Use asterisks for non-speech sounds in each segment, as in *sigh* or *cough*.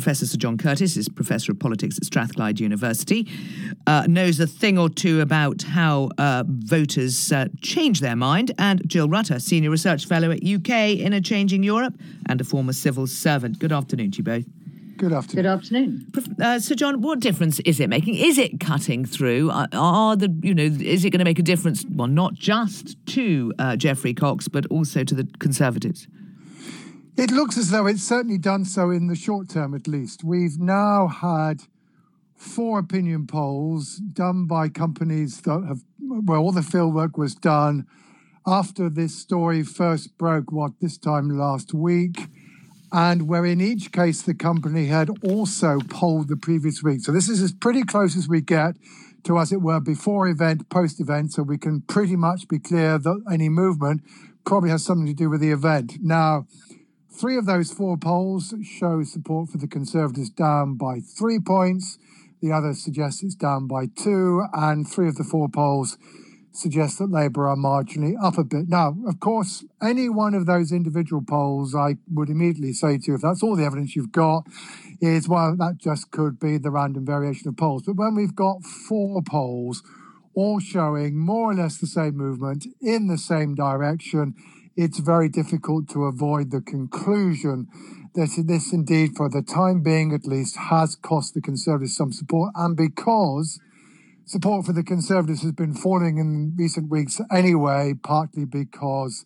Professor Sir John Curtice is Professor of Politics at Strathclyde University, uh, knows a thing or two about how uh, voters uh, change their mind, and Jill Rutter, Senior Research Fellow at UK in a Changing Europe, and a former civil servant. Good afternoon to you both. Good afternoon. Good afternoon. Uh, Sir John, what difference is it making? Is it cutting through? Are, are the you know is it going to make a difference? Well, not just to uh, Geoffrey Cox, but also to the Conservatives. It looks as though it's certainly done so in the short term, at least. We've now had four opinion polls done by companies that have where all the fieldwork was done after this story first broke. What this time last week and where in each case the company had also polled the previous week. So this is as pretty close as we get to, as it were, before event, post event. So we can pretty much be clear that any movement probably has something to do with the event. Now, three of those four polls show support for the Conservatives down by three points. The other suggests it's down by two, and three of the four polls suggest that Labour are marginally up a bit. Now, of course, any one of those individual polls, I would immediately say to you, if that's all the evidence you've got, is well, that just could be the random variation of polls. But when we've got four polls all showing more or less the same movement in the same direction, it's very difficult to avoid the conclusion that this indeed, for the time being at least, has cost the Conservatives some support. And because support for the Conservatives has been falling in recent weeks anyway, partly because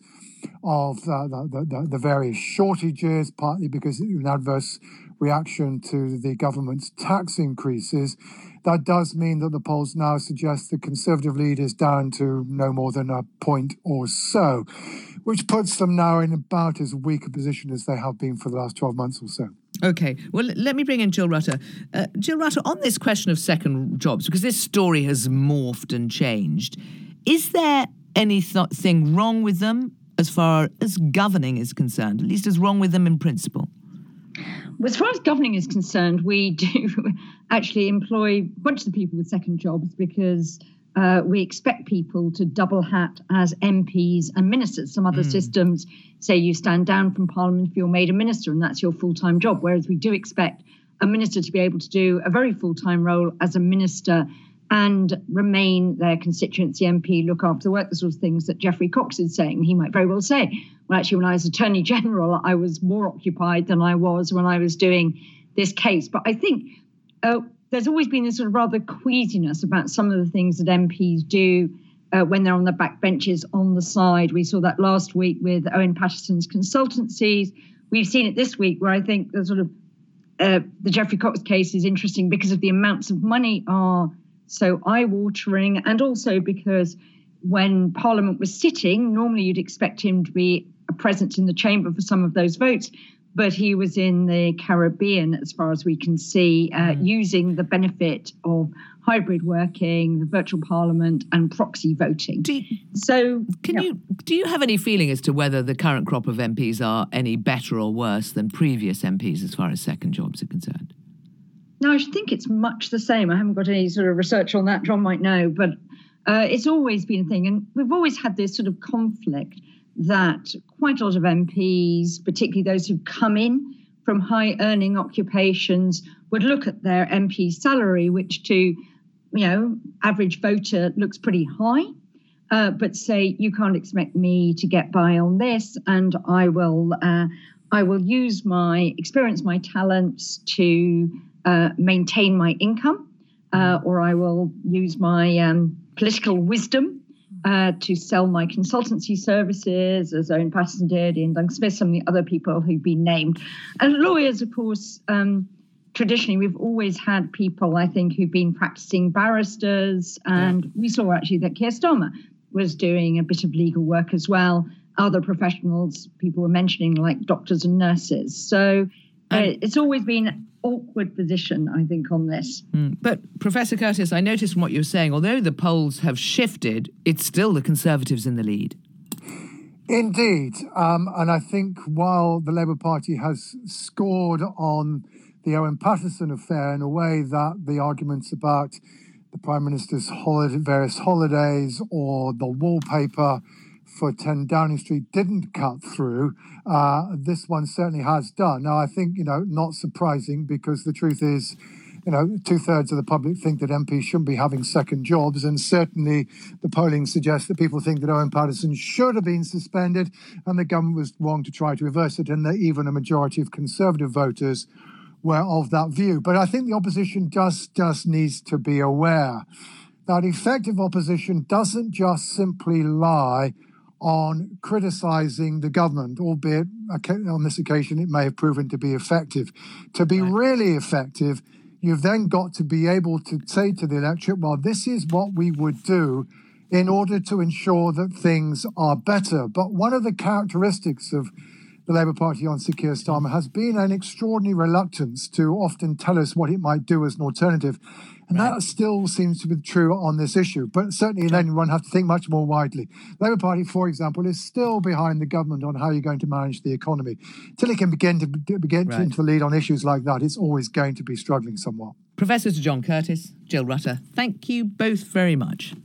of uh, the, the, the, various shortages, partly because of an adverse reaction to the government's tax increases. That does mean that the polls now suggest the Conservative lead is down to no more than a point or so, which puts them now in about as weak a position as they have been for the last 12 months or so. Okay, well, let me bring in Jill Rutter. Uh, Jill Rutter, on this question of second jobs, because this story has morphed and changed, is there anything wrong with them as far as governing is concerned, at least as wrong with them in principle? Well, as far as governing is concerned, we do *laughs* actually employ a bunch of people with second jobs because uh, we expect people to double hat as MPs and ministers. Some other mm. systems say you stand down from Parliament if you're made a minister and that's your full time job, whereas we do expect a minister to be able to do a very full time role as a minister and remain their constituency MP, look after the work, the sort of things that Geoffrey Cox is saying. He might very well say, well, actually, when I was Attorney General, I was more occupied than I was when I was doing this case. But I think uh, there's always been this sort of rather queasiness about some of the things that MPs do uh, when they're on the back benches on the side. We saw that last week with Owen Paterson's consultancies. We've seen it this week where I think the sort of uh, the Geoffrey Cox case is interesting because of the amounts of money are so eye-watering, and also because when Parliament was sitting, normally you'd expect him to be a presence in the chamber for some of those votes but he was in the Caribbean, as far as we can see, uh, mm. using the benefit of hybrid working, the virtual parliament, and proxy voting. You, so, can yeah. you do you have any feeling as to whether the current crop of MPs are any better or worse than previous MPs as far as second jobs are concerned? No, I think it's much the same. I haven't got any sort of research on that. John might know, but uh, it's always been a thing, and we've always had this sort of conflict that quite a lot of MPs, particularly those who come in from high earning occupations, would look at their MP salary, which to you know average voter looks pretty high, uh, but say you can't expect me to get by on this, and I will uh, I will use my experience, my talents to uh, maintain my income, uh, or I will use my um, political wisdom uh, to sell my consultancy services, as Owen Paterson did, Iain Duncan Smith, some of the other people who've been named. And lawyers, of course, um, traditionally, we've always had people, I think, who've been practicing barristers. And yeah. we saw actually that Keir Starmer was doing a bit of legal work as well. Other professionals, people were mentioning, like doctors and nurses. So uh, it's always been awkward position, I think, on this. Mm. But Professor Curtice, I noticed from what you're saying, although the polls have shifted, it's still the Conservatives in the lead. Indeed. Um, and I think while the Labour Party has scored on the Owen Paterson affair in a way that the arguments about the Prime Minister's holiday, various holidays or the wallpaper for 10 Downing Street didn't cut through. Uh, this one certainly has done. Now, I think, you know, not surprising because the truth is, you know, two thirds of the public think that MPs shouldn't be having second jobs. And certainly the polling suggests that people think that Owen Paterson should have been suspended and the government was wrong to try to reverse it. And that even a majority of Conservative voters were of that view. But I think the opposition just, just needs to be aware that effective opposition doesn't just simply lie on criticizing the government, albeit on this occasion it may have proven to be effective. To be right. really effective, you've then got to be able to say to the electorate, well, this is what we would do in order to ensure that things are better. But one of the characteristics of the Labour Party on Sir Keir Starmer has been an extraordinary reluctance to often tell us what it might do as an alternative. And right. that still seems to be true on this issue. But certainly then one has to think much more widely. Labour Party, for example, is still behind the government on how you're going to manage the economy. Until it can begin to begin right. into the lead on issues like that, it's always going to be struggling somewhat. Professor John Curtice, Jill Rutter, thank you both very much.